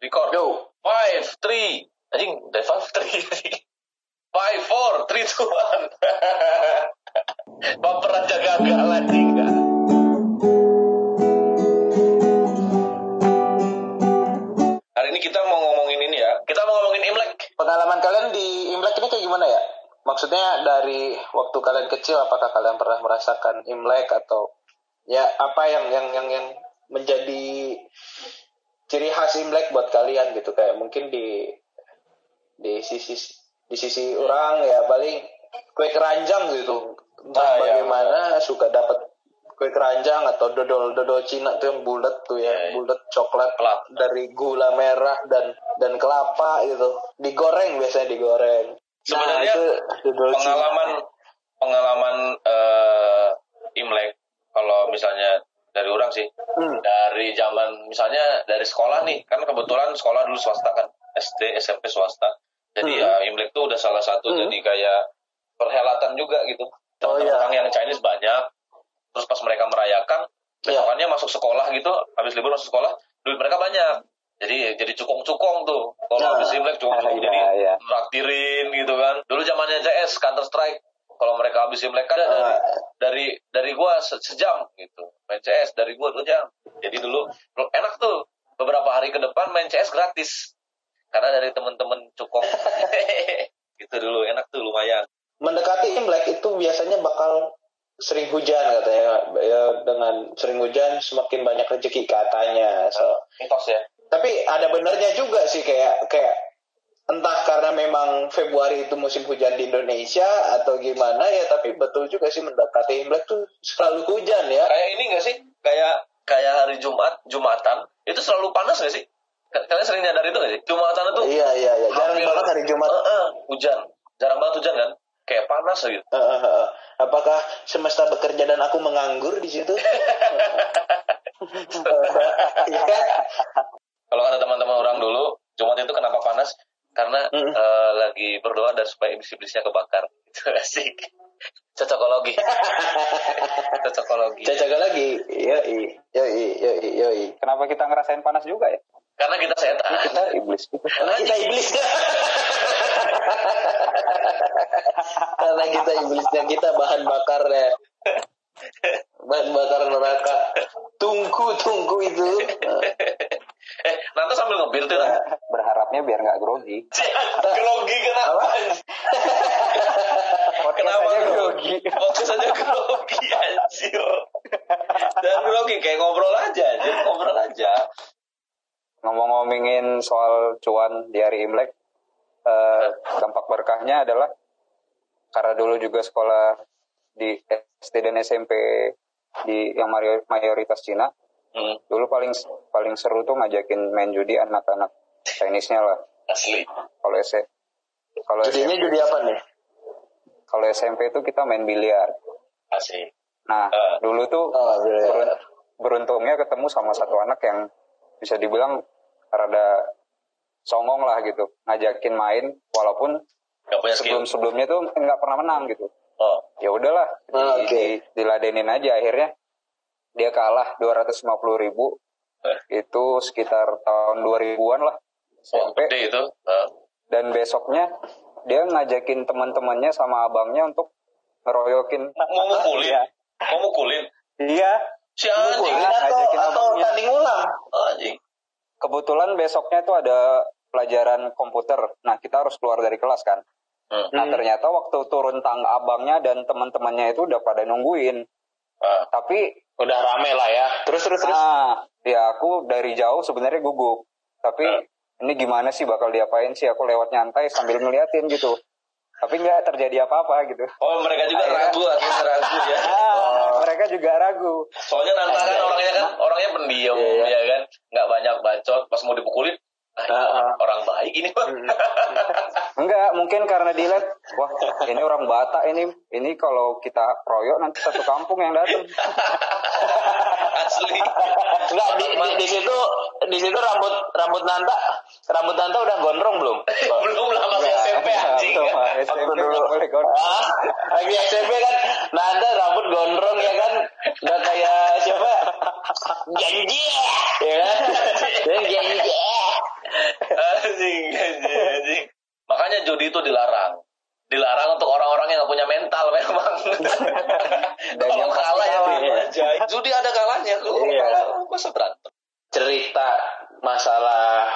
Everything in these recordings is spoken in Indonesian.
record. Yo. Five, three. Anjing, dari five, three. Five, four, three, two, one. Baper aja gagal anjing. Hari ini kita mau ngomongin ini ya. Kita mau ngomongin Imlek. Pengalaman kalian di Imlek ini kayak gimana ya? Maksudnya dari waktu kalian kecil apakah kalian pernah merasakan Imlek atau ya apa yang yang yang yang menjadi ciri khas Imlek buat kalian gitu kayak mungkin di di sisi di sisi orang ya paling kue keranjang gitu entah Ah, iya. bagaimana suka dapat kue keranjang atau dodol dodol Cina tuh yang bulat tuh Iya, ya iya. bulat coklat Kelapa. dari gula merah dan dan kelapa gitu digoreng biasanya digoreng Sebenarnya nah, itu dodol Cina pengalaman pengalaman eh, Imlek kalau misalnya dari orang sih Hmm. dari zaman misalnya dari sekolah nih kan kebetulan sekolah dulu swasta kan SD SMP swasta jadi Hmm. ya Imlek tuh udah salah satu Hmm. jadi kayak perhelatan juga gitu Oh, iya. orang yang Chinese banyak terus pas mereka merayakan Iya. besokannya masuk sekolah gitu habis libur masuk sekolah duit mereka banyak jadi jadi cukong-cukong tuh kalau Nah. habis Imlek cukong-cukong Iya, jadi iya. traktirin gitu kan dulu zamannya CS Counter Strike kalau mereka habis Imlek kan dari, Ah. dari dari gua se- sejam gitu. Main CS dari gua dua jam. Jadi dulu enak tuh beberapa hari ke depan main CS gratis. Karena dari temen-temen cukong. Gitu dulu enak tuh lumayan. Mendekati Imlek itu biasanya bakal sering hujan katanya. Ya dengan sering hujan semakin banyak rezeki katanya so. Mitos ya. Tapi ada benernya juga sih kayak kayak entah karena memang Februari itu musim hujan di Indonesia atau gimana ya tapi betul juga sih mendekati Imlek tuh selalu hujan ya. Kayak ini gak sih? Kayak kayak hari Jumat Jumatan itu selalu panas gak sih? Ka- kalian sering nyadar itu gak sih? Jumatan itu iya iya iya. Jarang hampir- banget hari Jumat. Eh, eh, hujan. Jarang banget hujan kan? Kayak panas gitu. Eh, eh. apakah semesta bekerja dan aku menganggur di situ? Iya. Kalau kata teman-teman orang dulu Jumat itu kenapa panas karena Mm. eh, lagi berdoa dan supaya iblis-iblisnya kebakar itu asik cocokologi cocokologi Caca lagi yoi yoi yoi yoi Kenapa kita ngerasain panas juga ya? karena kita setan Kita iblis. Karena kita iblis. Karena kita iblisnya kita bahan bakarnya. Bahan bakar neraka. Tunggu tunggu itu. eh nanti sambil ngebir tuh Nah, Berharapnya biar nggak grogi. grogi kenapa Kenapa aja grogi? grogi. Podcast aja grogi anjir. Dan grogi kayak ngobrol aja, anjir, ngobrol aja. Ngomong-ngomongin soal cuan di hari Imlek, eh, dampak berkahnya adalah karena dulu juga sekolah di SD dan SMP di yang mayor- mayoritas Cina, Hmm, dulu paling paling seru tuh ngajakin main judi anak-anak Chinese-nya lah. asli. Kalau S kalau Jadinya SMP, jadi apa nih? kalau SMP itu kita main biliar. Asli. Nah, Eh. dulu tuh Oh, berun- beruntungnya ketemu sama satu anak yang bisa dibilang rada songong lah gitu, ngajakin main walaupun Gak punya skill. sebelum sebelumnya tuh nggak pernah menang gitu. Oh, Ya udahlah, di, Ah, oke. di- diladenin aja akhirnya dia kalah 250 ribu Eh. itu sekitar tahun 2000-an lah oh SMP gede itu. Eh, dan besoknya dia ngajakin teman-temannya sama abangnya untuk ngeroyokin Mau mukulin? Iya. Mau mukulin? iya Si anjing. Atau, ngajakin atau abangnya. tanding ulang? Anjing. kebetulan besoknya tuh ada pelajaran komputer. Nah, kita harus keluar dari kelas kan. Hmm. Nah, ternyata waktu turun tangga abangnya dan teman-temannya itu udah pada nungguin. Ah, Tapi, Udah rame lah ya. Terus terus terus. nah, ya aku dari jauh sebenarnya gugup. Tapi Ah. ini gimana sih bakal diapain sih? Aku lewat nyantai sambil ngeliatin gitu. Tapi nggak terjadi apa-apa gitu. Oh mereka juga Akhirnya- ragu, akhirnya ragu ya. Ah, mereka juga ragu. Soalnya Nanta kan orangnya kan orangnya pendiam Iya, iya. ya kan, nggak banyak bacot. Pas mau dipukulin, ah, ini Ah, ah. orang baik ini bang. Enggak, mungkin karena dilihat, wah ini orang Batak ini, ini kalau kita royok nanti satu kampung yang datang. Enggak di, di, di situ di situ rambut rambut Nanta rambut Nanta udah gondrong belum? Belum lah masih. SMP anjing. Waktu dulu. boleh gondrong. Ah, lagi SMP kan Nanda rambut gondrong ya kan udah kayak siapa? Janji ya kan? Dan janji anjing, anjing, anjing. Makanya judi itu dilarang. Dilarang untuk orang-orang yang gak punya mental memang. Dan Kalau yang kalah ya aja. Judi ada kalahnya. Kalau Iya. kalah masa berantem. cerita masalah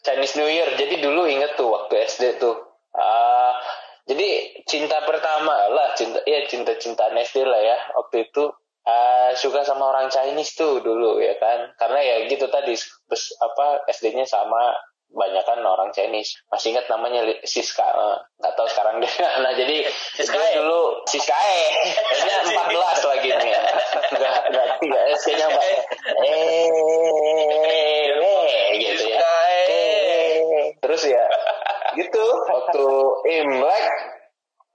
Chinese New Year. Jadi dulu inget tuh waktu SD tuh. Ah, jadi cinta pertama lah, cinta ya cinta-cintaan SD lah ya. Waktu itu ah, suka sama orang Chinese tuh dulu ya kan. Karena ya gitu tadi bes- apa SD-nya sama banyak kan orang Chinese. Masih ingat namanya Siska. eh, nggak tahu sekarang dia. Nah, jadi Siskae. dia dulu Siskae. Dia 14 lagi nih. Enggak enggak tiga SD-nya Mbak. Eh, eh, gitu ya. Terus ya, gitu. Waktu Imlek,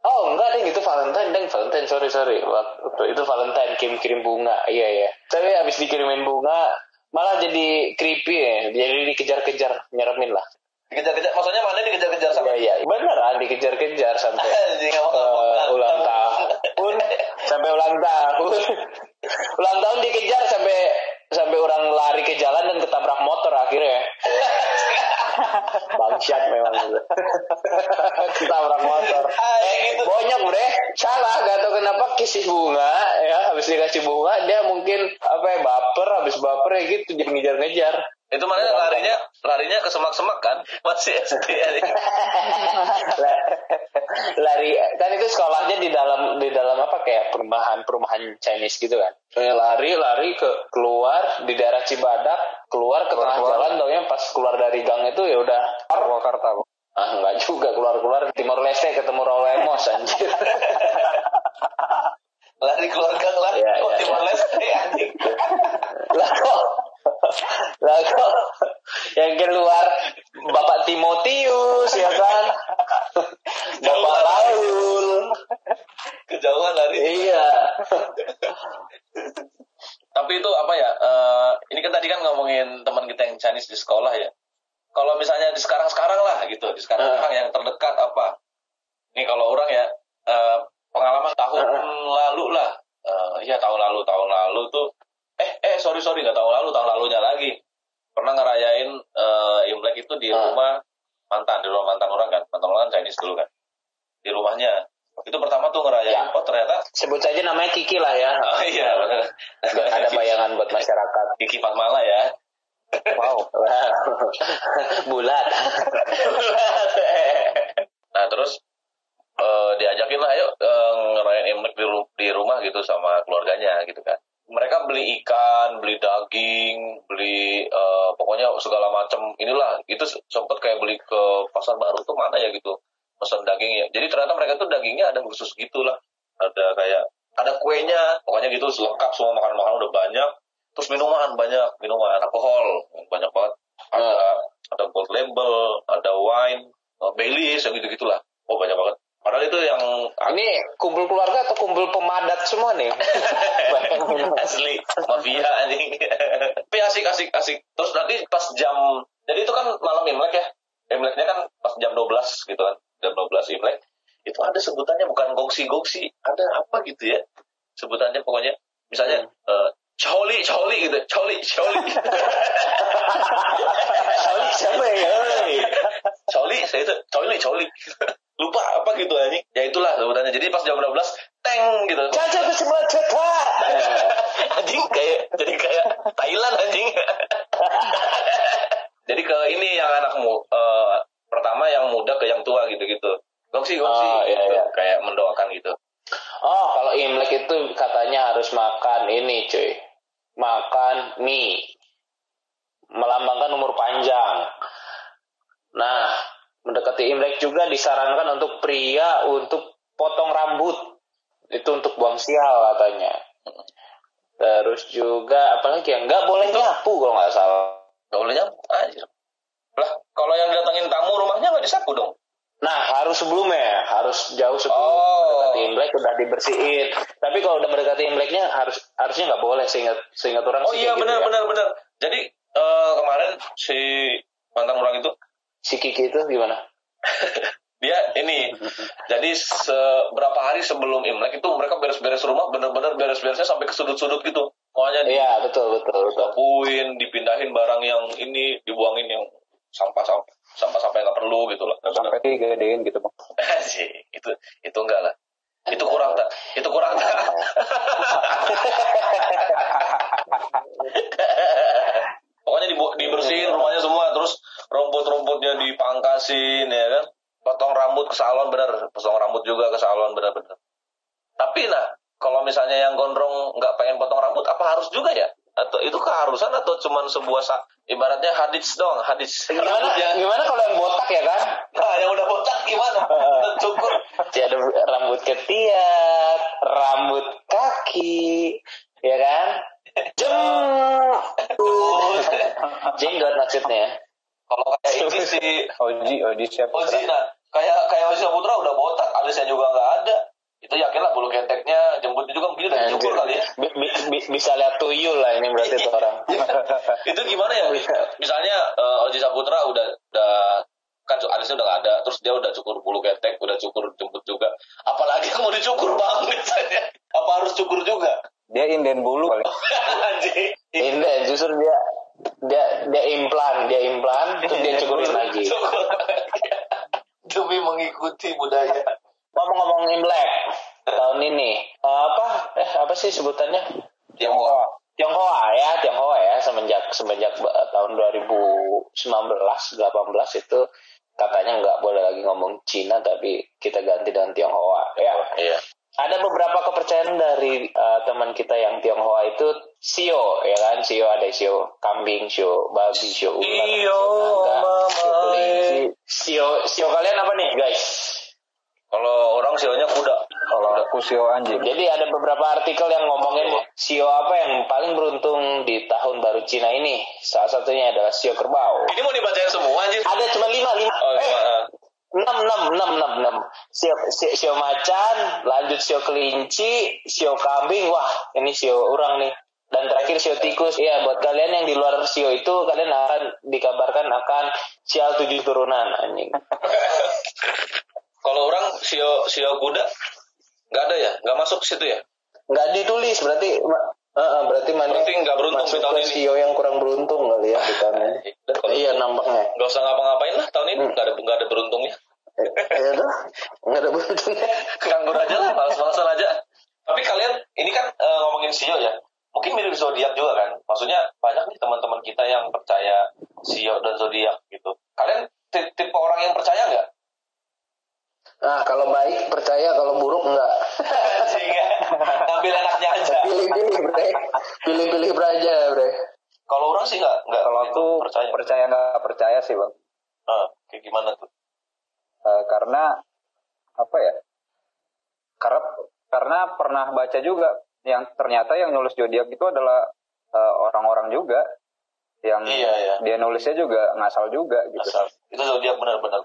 oh enggak deh itu Valentine, deng Valentine, sorry sorry. Waktu itu Valentine kirim kirim bunga, iya ya. Tapi habis dikirimin bunga, malah jadi creepy ya, jadi dikejar-kejar, nyeremin lah. Dikejar-kejar, maksudnya mana dikejar-kejar sama Iya iya, beneran dikejar-kejar sampai eh, ulang tahun, sampai ulang tahun, ulang tahun dikejar sampai sampai orang lari ke jalan dan ketabrak motor akhirnya. Bangsat memang itu. ketabrak motor. Eh, gitu. Bonyok bre, salah gak tau kenapa kisih bunga ya habis dikasih bunga dia mungkin apa ya baper habis baper ya gitu jadi ngejar-ngejar. Itu mana larinya larinya ke semak-semak kan? Masih SD anjing. lari kan itu sekolahnya di dalam di dalam apa kayak perumahan perumahan Chinese gitu kan Eh, lari lari ke keluar di daerah Cibadak keluar ke tengah jalan taunya pas keluar dari gang itu ya udah Purwakarta ah nggak juga keluar keluar Timor Leste ketemu Rolemos anjir Lari keluar gang lah. Iya, oh, iya, Timor. Leste anjing. lah kok lah kok yang keluar Bapak Timotius ya kan Bapak Raul Kejauhan lari. iya Tapi itu apa ya? eh, ini kan tadi kan ngomongin teman kita yang Chinese di sekolah ya. Kalau misalnya di sekarang-sekarang lah gitu, di sekarang-sekarang yang terdekat apa? Ini kalau orang ya eh, pengalaman tahun lalu lah. Eh, ya tahun lalu, tahun lalu tuh sorry sorry nggak tahun lalu, tahun lalunya lagi. Pernah ngerayain eh, Imlek itu di Ah. rumah mantan, di rumah mantan orang kan. Mantan orang Chinese dulu kan. Di rumahnya. Itu pertama tuh ngerayain, Ya. oh ternyata sebut saja namanya Kiki lah ya Oh iya benar. ada bayangan buat masyarakat Kiki Fatmala ya. wow bulat nah terus eh, diajakin lah ayo eh, ngerayain Imlek di, ru- di rumah gitu sama keluarganya gitu kan. Mereka beli ikan, beli daging, beli eh, pokoknya segala macam inilah. Itu s- sempet kayak beli ke pasar baru tuh mana ya gitu. Pesan daging ya. Jadi ternyata mereka tuh dagingnya ada khusus gitulah. Ada kayak ada kuenya, pokoknya gitu lengkap semua makan-makan udah banyak. Terus minuman banyak, minuman alkohol banyak banget. Ada ada gold label, ada wine, uh, Baileys, yang gitu-gitulah. Oh banyak banget. Padahal itu yang ini kumpul keluarga atau kumpul pemadat semua nih asli mafia anjing. Tapi asik asik asik. Terus nanti pas jam jadi itu kan malam Imlek ya. Imleknya kan pas jam 12 gitu kan. Jam 12 Imlek. Itu ada sebutannya bukan gongsi-gongsi, ada apa gitu ya. Sebutannya pokoknya misalnya eh, Choli, Choli gitu, Choli, Choli. Soalnya siapa ya Oi? Choli, saya itu Choli, Choli. Lupa apa gitu anjing. Ya itulah sebutannya. Jadi pas jam 12 teng gitu. Caca ke sebelah ceta anjing kayak jadi kayak Thailand anjing. jadi ke ini yang anakmu eh, pertama yang muda ke yang tua gitu-gitu. Gongsi, gongsi. Oh, iya, gitu. iya. Kayak mendoakan gitu. oh kalau Imlek itu katanya harus makan ini cuy makan mie melambangkan umur panjang nah mendekati Imlek juga disarankan untuk pria untuk potong rambut itu untuk buang sial katanya terus juga apalagi ya nggak boleh nyapu kalau nggak salah Gak boleh nyamuk anjir. Lah, kalau yang datangin tamu rumahnya nggak disapu dong? Nah, harus sebelumnya, harus jauh sebelum Oh. mendekati Imlek udah dibersihin. Tapi kalau udah mendekati Imleknya harus harusnya nggak boleh seingat seingat orang Oh iya kayak gitu benar ya. benar benar. Jadi eh, kemarin si mantan orang itu Si Kiki itu gimana? dia ini jadi seberapa hari sebelum Imlek itu mereka beres-beres rumah bener-bener beres-beresnya sampai ke sudut-sudut gitu. Pokoknya di Iya, betul betul betul. disapuin dipindahin barang yang ini dibuangin yang sampah sampah sampah kaki gedein gitu bang. Sih itu itu enggak lah. Itu kurang tak itu kurang tak pokoknya dibu- dibersihin semua terus rumput-rumputnya dipangkasin ya kan? Potong rambut ke salon bener. Potong rambut juga ke salon bener-bener. Tapi nah kalau misalnya yang gondrong nggak pengen potong rambut apa harus juga ya? Atau itu keharusan atau cuman sebuah sa- ibaratnya hadits doang hadits Gimana, Rambutnya- gimana kalau yang botak ya kan? nah yang udah botak gimana? Cukur. Ya, ada rambut ketiak, rambut kaki, ya kan? Jenggot. Jenggot maksudnya. Kalau kayak ini sih Oji Oji siapa? Ozi nah kayak kayak Ozi Saputra udah botak alisnya juga nggak ada. Itu yakin lah bulu keteknya jembutnya juga mungkin udah dicukur kali ya. Bi- bi- bi- bisa lihat tuyul lah ini berarti tuh orang. itu gimana ya? Misalnya eh, Oji Saputra udah udah kan alisnya udah nggak ada terus dia udah cukur bulu ketek udah cukur jembut juga. Apalagi yang mau dicukur bang misalnya. Apa harus cukur juga? Dia inden bulu anjing Ini justru dia dia dia implan, dia implan, terus dia cukurin lagi. Demi mengikuti budaya Ngomong-ngomong Imlek tahun ini, eh, apa eh apa sih sebutannya? Tionghoa Tionghoa ya, Tionghoa ya semenjak semenjak eh, tahun 2019 18 itu katanya nggak boleh lagi ngomong Cina tapi kita ganti dengan Tionghoa ya. iya Ada beberapa kepercayaan dari eh, teman kita yang Tionghoa itu sio ya kan, sio ada sio kambing, sio babi, sio ular, Sio, sio naga, sio kelinci. Sio sio kalian apa nih guys? kalau orang sionya kuda kalau aku sio anjing Jadi ada beberapa artikel yang ngomongin sio apa yang paling beruntung di tahun baru Cina ini. Salah satunya adalah sio kerbau. ini mau dibacain semua anjir Ada cuma lima, lima. oh, eh, iya. enam, enam, enam, enam, enam. Sio, sio, sio macan, lanjut sio kelinci, sio kambing. Wah, ini sio orang nih. Dan terakhir sio tikus. Iya, buat kalian yang di luar sio itu, kalian akan dikabarkan akan sial tujuh turunan. Anjing. Kalau orang sio sio kuda nggak ada ya, nggak masuk situ ya. Nggak ditulis, berarti... eh, eh, berarti mana Berarti nggak beruntung di tahun ini. sio yang kurang beruntung kali ya di tahun ini. Iya nampaknya. nggak usah ngapa-ngapain lah tahun ini Hmm. ada nggak ada beruntungnya. Iya dah, nggak ada beruntungnya. Nganggur aja lah, malas-malasan aja. Tapi kalian ini kan eh, ngomongin sio ya, mungkin mirip zodiak juga kan. Maksudnya banyak nih teman-teman kita yang percaya sio dan zodiak gitu. Kalian ti- tipe orang yang percaya nggak? Nah kalau baik percaya, kalau buruk enggak. Anjing ya. Ngambil enaknya aja. Pilih-pilih bre, pilih-pilih aja bre. Kalau orang sih nggak nggak kalau tuh percaya. percaya nggak percaya sih bang Eh, kayak gimana tuh? Eh, karena apa ya karena karena pernah baca juga yang ternyata yang nulis zodiak itu adalah eh, orang-orang juga yang Iya, iya. dia nulisnya juga ngasal juga gitu Asal. Itu zodiak benar-benar.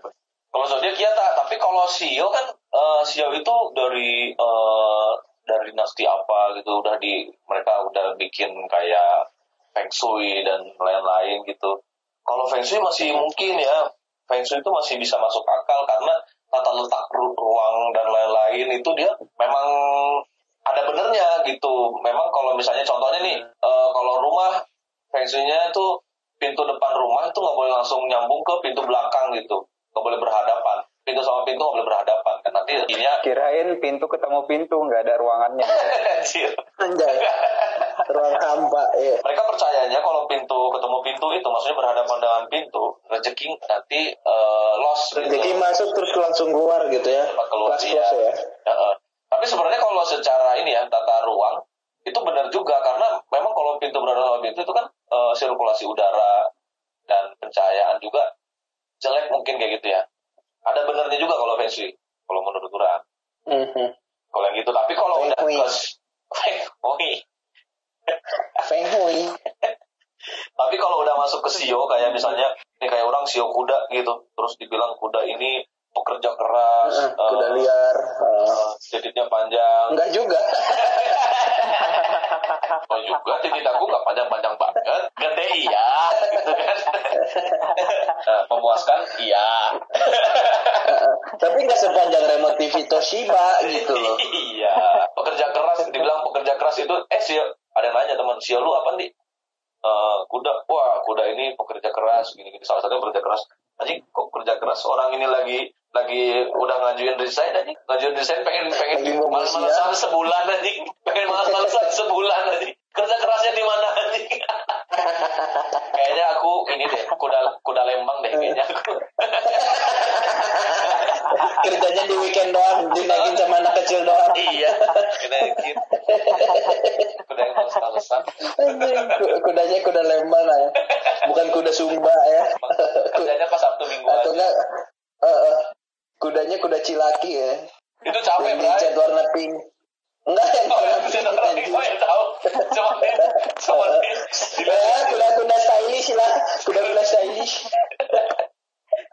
Kalau zodiak ya tak, tapi kalau sio kan eh, sio itu dari eh, dari dinasti apa gitu udah di mereka udah bikin kayak feng shui dan lain-lain gitu. Kalau feng shui masih mungkin ya feng shui itu masih bisa masuk akal karena tata letak ru- ruang dan lain-lain itu dia memang ada benernya gitu. Memang kalau misalnya contohnya nih eh, kalau rumah feng shui-nya itu pintu depan rumah itu nggak boleh langsung nyambung ke pintu belakang gitu nggak boleh berhadapan pintu sama pintu nggak boleh berhadapan kan nanti jadinya kirain pintu ketemu pintu nggak ada ruangannya Anjir. Anjay, ruang hampa ya. mereka percayanya kalau pintu ketemu pintu itu maksudnya berhadapan dengan pintu rezeki nanti eh, loss gitu Jadi masuk terus langsung keluar gitu ya. Keluar, Kelas iya. kelas ya. Heeh. Tapi sebenarnya kalau secara ini ya tata ruang itu benar juga. Karena memang kalau pintu berhadapan dengan pintu itu kan eh, sirkulasi udara dan pencahayaan juga jelek mungkin kayak gitu ya. Ada benernya juga kalau feng shui kalau menurut orang Mhm. kalau yang gitu. Tapi kalau udah ke Feng tapi kalau udah masuk ke sio kayak misalnya ini kayak orang sio kuda gitu. Terus dibilang kuda ini pekerja keras Heeh, Kuda eh, liar. Eh, eh, titiknya panjang Enggak juga. oh juga titik aku nggak panjang-panjang banget gede iya gitu kan Nah, memuaskan iya Tapi nggak sepanjang remote TV Toshiba gitu loh. iya pekerja keras dibilang pekerja keras itu eh sio ada yang nanya teman sio lu apa nih Eh, kuda wah kuda ini pekerja keras gini gini salah satunya pekerja keras anjing kok kerja keras orang ini lagi lagi udah ngajuin resign aja. Ngajuin resign pengen pengen malas-malasan sebulan aja. Pengen malas-malasan sebulan aja. Kerja kerasnya di mana aja. Kayaknya aku ini deh kuda kuda lembang deh kayaknya aku. Kerjanya di weekend doang, dinaikin sama anak kecil doang. iya kenaikin kuda yang males-malesan. Ku- Kudanya kuda lembang lah ya. Bukan kuda sumba ya. kerjanya pas sabtu minggu Atau aja enggak eh, eh, kudanya kuda cilaki ya. itu capek Yang bray dicat warna pink. Enggak yang Oh, warna ya, pink. bisa orang anjing. Bimo yang tahu. Cuma dia, cuma dia. Ya, kuda-kuda stylish lah. Kuda-kuda stylish.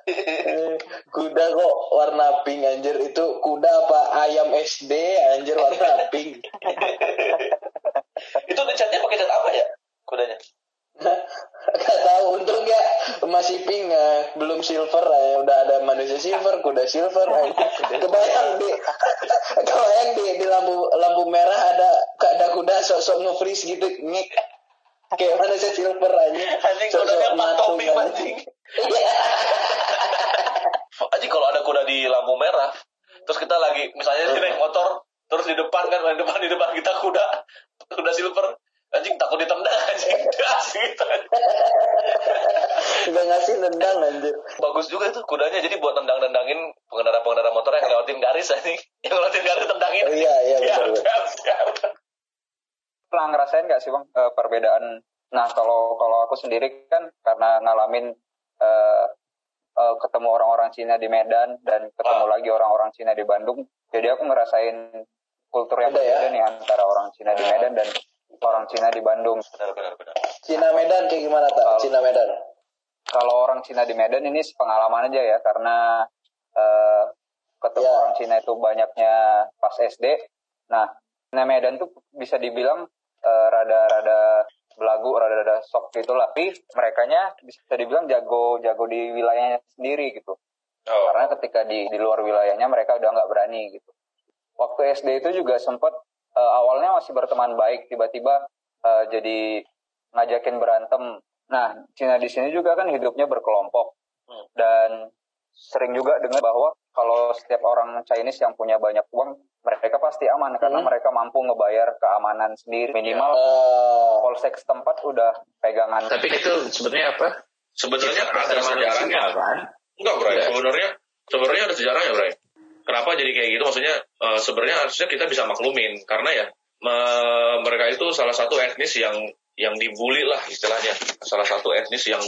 Eh, kuda kok warna pink anjir itu kuda apa ayam SD anjir warna pink Itu ngecatnya pakai cat apa ya? Kudanya. Gak tahu untung ya masih pink eh, belum silver eh. udah ada manusia silver kuda silver eh. kebayang di kebayang di, di lampu lampu merah ada ada kuda sok-sok nge-freeze gitu ngik kayak manusia silver aja Anjing kudanya Topik. Anjing kalau ada kuda di lampu merah, terus kita lagi misalnya sih naik motor, terus di depan kan di depan di depan kita kuda kuda silver, anjing takut ditendang anjing das gitu. Gak ngasih nendang anjir Bagus juga itu kudanya jadi buat tendang-tendangin pengendara-pengendara motor yang lewatin garis anjing. Yang lewatin garis tendangin. Oh, iya, iya, Ya, benar, benar. gas, gas. pernah ngerasain nggak sih bang eh, perbedaan nah kalau kalau aku sendiri kan karena ngalamin eh, eh, ketemu orang-orang Cina di Medan dan ketemu Ah. lagi orang-orang Cina di Bandung jadi aku ngerasain kultur yang Ada ya? berbeda nih antara orang Cina di Medan dan orang Cina di Bandung Benar benar benar. Cina Medan kayak gimana tak Cina Medan kalau orang Cina di Medan ini pengalaman aja ya karena eh, ketemu Ya. orang Cina itu banyaknya pas SD. Nah, Cina Medan tuh bisa dibilang eh, rada-rada belagu, rada-rada sok gitu lah. Tapi merekanya bisa dibilang jago-jago di wilayahnya sendiri gitu. Oh. Karena ketika di di luar wilayahnya mereka udah nggak berani gitu. Waktu SD itu juga sempat eh, awalnya masih berteman baik, tiba-tiba eh, jadi ngajakin berantem. Nah, Cina di sini juga kan hidupnya berkelompok Hmm. dan sering juga dengar bahwa kalau setiap orang Chinese yang punya banyak uang, mereka pasti aman karena Hmm. mereka mampu ngebayar keamanan sendiri minimal Eh, polsek setempat udah pegangan. Tapi itu sebenarnya apa? Sebenarnya dasar sejarahnya. kan? Enggak, Bray. Iya. Sebenarnya sebenarnya ada sejarahnya, Bray. Kenapa jadi kayak gitu? Maksudnya eh, sebenarnya harusnya kita bisa maklumin karena ya me- mereka itu salah satu etnis yang yang dibully lah istilahnya. Salah satu etnis yang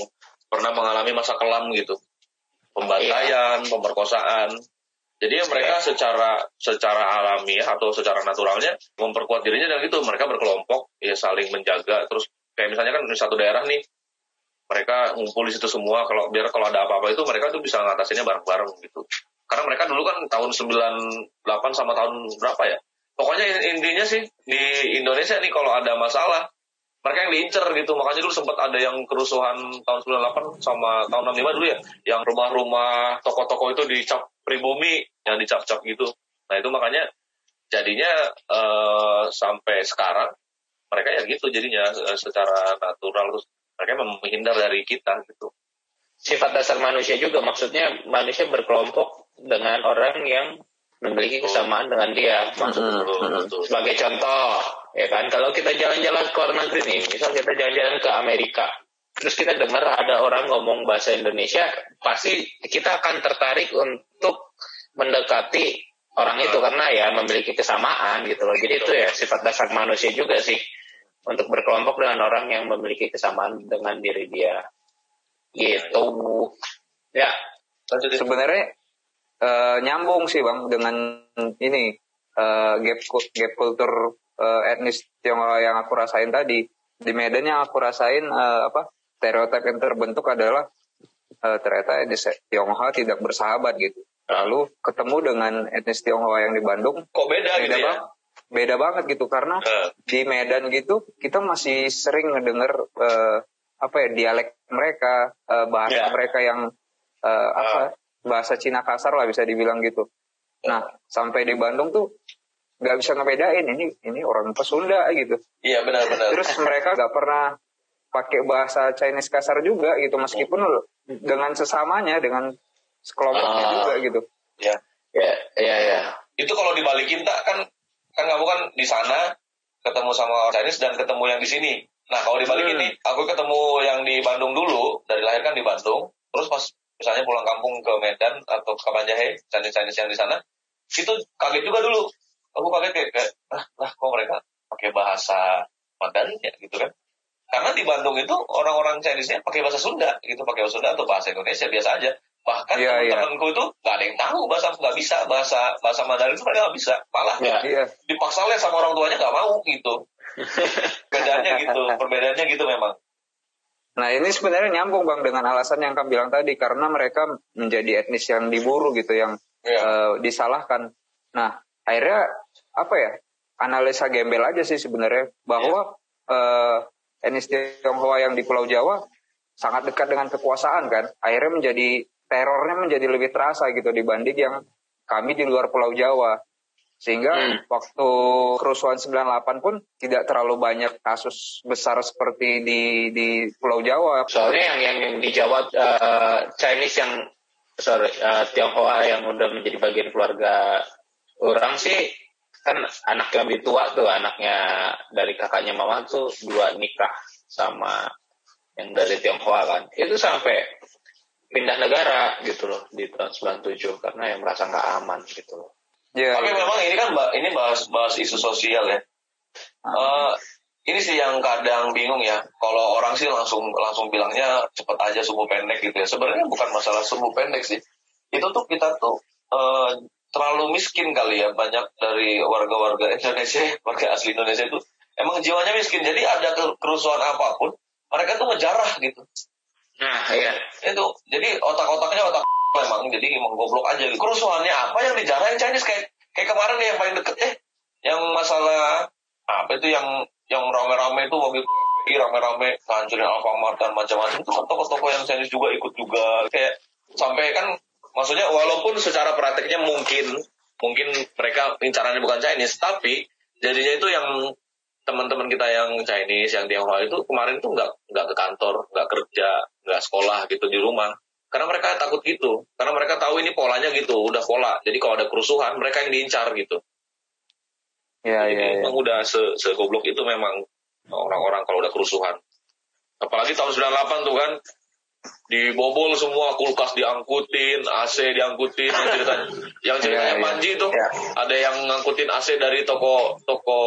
pernah mengalami masa kelam gitu. Pembantaian, pemerkosaan. Jadi ya mereka secara secara alamiah atau secara naturalnya memperkuat dirinya dan gitu mereka berkelompok ya saling menjaga terus kayak misalnya kan di satu daerah nih mereka ngumpul di situ semua. Kalau biar kalau ada apa-apa itu mereka tuh bisa ngatasinnya bareng-bareng gitu. Karena mereka dulu kan tahun 98 sama tahun berapa ya? Pokoknya intinya sih di Indonesia nih kalau ada masalah mereka yang diincer gitu. Makanya dulu sempat ada yang kerusuhan tahun 98 sama tahun 65 dulu ya. Yang rumah-rumah toko-toko itu dicap pribumi yang dicap-cap gitu. Nah itu makanya jadinya eh, sampai sekarang mereka ya gitu jadinya eh, secara natural terus mereka memang menghindar dari kita gitu. Sifat dasar manusia juga maksudnya manusia berkelompok dengan orang yang memiliki kesamaan dengan dia. Maksudnya sebagai contoh, ya kan? Kalau kita jalan-jalan ke luar negeri nih, misal kita jalan-jalan ke Amerika, terus kita dengar ada orang ngomong bahasa Indonesia, pasti kita akan tertarik untuk mendekati orang itu karena ya memiliki kesamaan gitu loh. Jadi itu ya sifat dasar manusia juga sih untuk berkelompok dengan orang yang memiliki kesamaan dengan diri dia. Gitu. Ya, lanjutin sebenarnya eh, nyambung sih bang dengan ini eh, gap gap kultur eh, etnis Tionghoa yang aku rasain tadi. Di Medan yang aku rasain eh, apa stereotip yang terbentuk adalah eh, ternyata etnis Tionghoa tidak bersahabat gitu. Lalu ketemu dengan etnis Tionghoa yang di Bandung. Kok beda gitu beda ya? banget beda banget gitu karena Eh, di Medan gitu kita masih sering ngedenger eh, apa ya dialek mereka eh, bahasa Ya. mereka yang eh, apa bahasa Cina kasar lah bisa dibilang gitu. Nah sampai di Bandung tuh nggak bisa ngebedain ini ini orang Pesunda gitu. iya benar-benar Terus mereka nggak pernah pakai bahasa Chinese kasar juga gitu meskipun dengan sesamanya dengan sekelompoknya Ah. juga gitu. ya Ya, ya, ya. itu kalau dibalikin tak kan kan kamu kan di sana ketemu sama orang Chinese dan ketemu yang di sini. Nah kalau dibalikin Hmm. nih, aku ketemu yang di Bandung dulu dari lahir kan di Bandung, terus pas misalnya pulang kampung ke Medan atau ke Banjahe, Chinese Chinese yang di sana, itu kaget juga dulu. Aku kaget kayak, kayak ah lah kok mereka pakai bahasa Mandarin ya gitu kan? Karena di Bandung itu orang-orang Chinese-nya pakai bahasa Sunda gitu, pakai bahasa Sunda atau bahasa Indonesia biasa aja. Bahkan Iya, iya. teman-temanku itu nggak ada yang tahu bahasa nggak bisa bahasa bahasa Mandarin itu mereka nggak bisa. Malah Ya. Iya. dipaksa les sama orang tuanya nggak mau gitu. Bedanya gitu, perbedaannya gitu memang. Nah ini sebenarnya nyambung bang dengan alasan yang kamu bilang tadi karena mereka menjadi etnis yang diburu gitu yang Iya. eh, disalahkan. Nah akhirnya apa ya analisa gembel aja sih sebenarnya bahwa eh, etnis Tionghoa yang di Pulau Jawa sangat dekat dengan kekuasaan kan. Akhirnya menjadi terornya menjadi lebih terasa gitu dibanding yang kami di luar Pulau Jawa. Sehingga Hmm. waktu kerusuhan 98 pun tidak terlalu banyak kasus besar seperti di di Pulau Jawa. Soalnya yang yang, yang di Jawa eh, Chinese yang sorry eh, Tionghoa yang udah menjadi bagian keluarga orang sih kan anak yang lebih tua tuh anaknya dari kakaknya mama tuh dua nikah sama yang dari Tionghoa kan itu sampai pindah negara gitu loh di tahun 97 karena yang merasa nggak aman gitu loh. Ya, Tapi memang ini kan ini bahas bahas isu sosial ya. Eh, ini sih yang kadang bingung ya. Kalau orang sih langsung langsung bilangnya cepet aja subuh pendek gitu ya. Sebenarnya bukan masalah subuh pendek sih. Itu tuh kita tuh eh, terlalu miskin kali ya. Banyak dari warga-warga Indonesia, warga asli Indonesia itu emang jiwanya miskin. Jadi ada ke- kerusuhan apa pun, mereka tuh ngejarah gitu. Nah iya Itu jadi otak-otaknya otak memang jadi emang goblok aja. gitu. Kerusuhannya apa yang dijarah yang Chinese kayak kayak kemarin nih yang paling deket ya, yang masalah apa itu yang yang rame-rame itu mobil rame-rame hancurin Alfamart dan macam-macam itu kan toko-toko yang Chinese juga ikut juga kayak sampai kan maksudnya walaupun secara prakteknya mungkin mungkin mereka incarannya bukan Chinese tapi jadinya itu yang teman-teman kita yang Chinese yang Tionghoa itu kemarin tuh nggak nggak ke kantor nggak kerja nggak sekolah gitu di rumah. Karena mereka takut gitu. Karena mereka tahu ini polanya gitu udah pola. Jadi kalau ada kerusuhan mereka yang diincar gitu. Ya, jadi ya, ya. memang udah se segoblok itu memang orang-orang kalau udah kerusuhan. Apalagi tahun 98 tuh kan dibobol semua kulkas diangkutin AC diangkutin yang ceritanya yang ceritanya Iya, iya. Manji tuh Iya. ada yang ngangkutin AC dari toko toko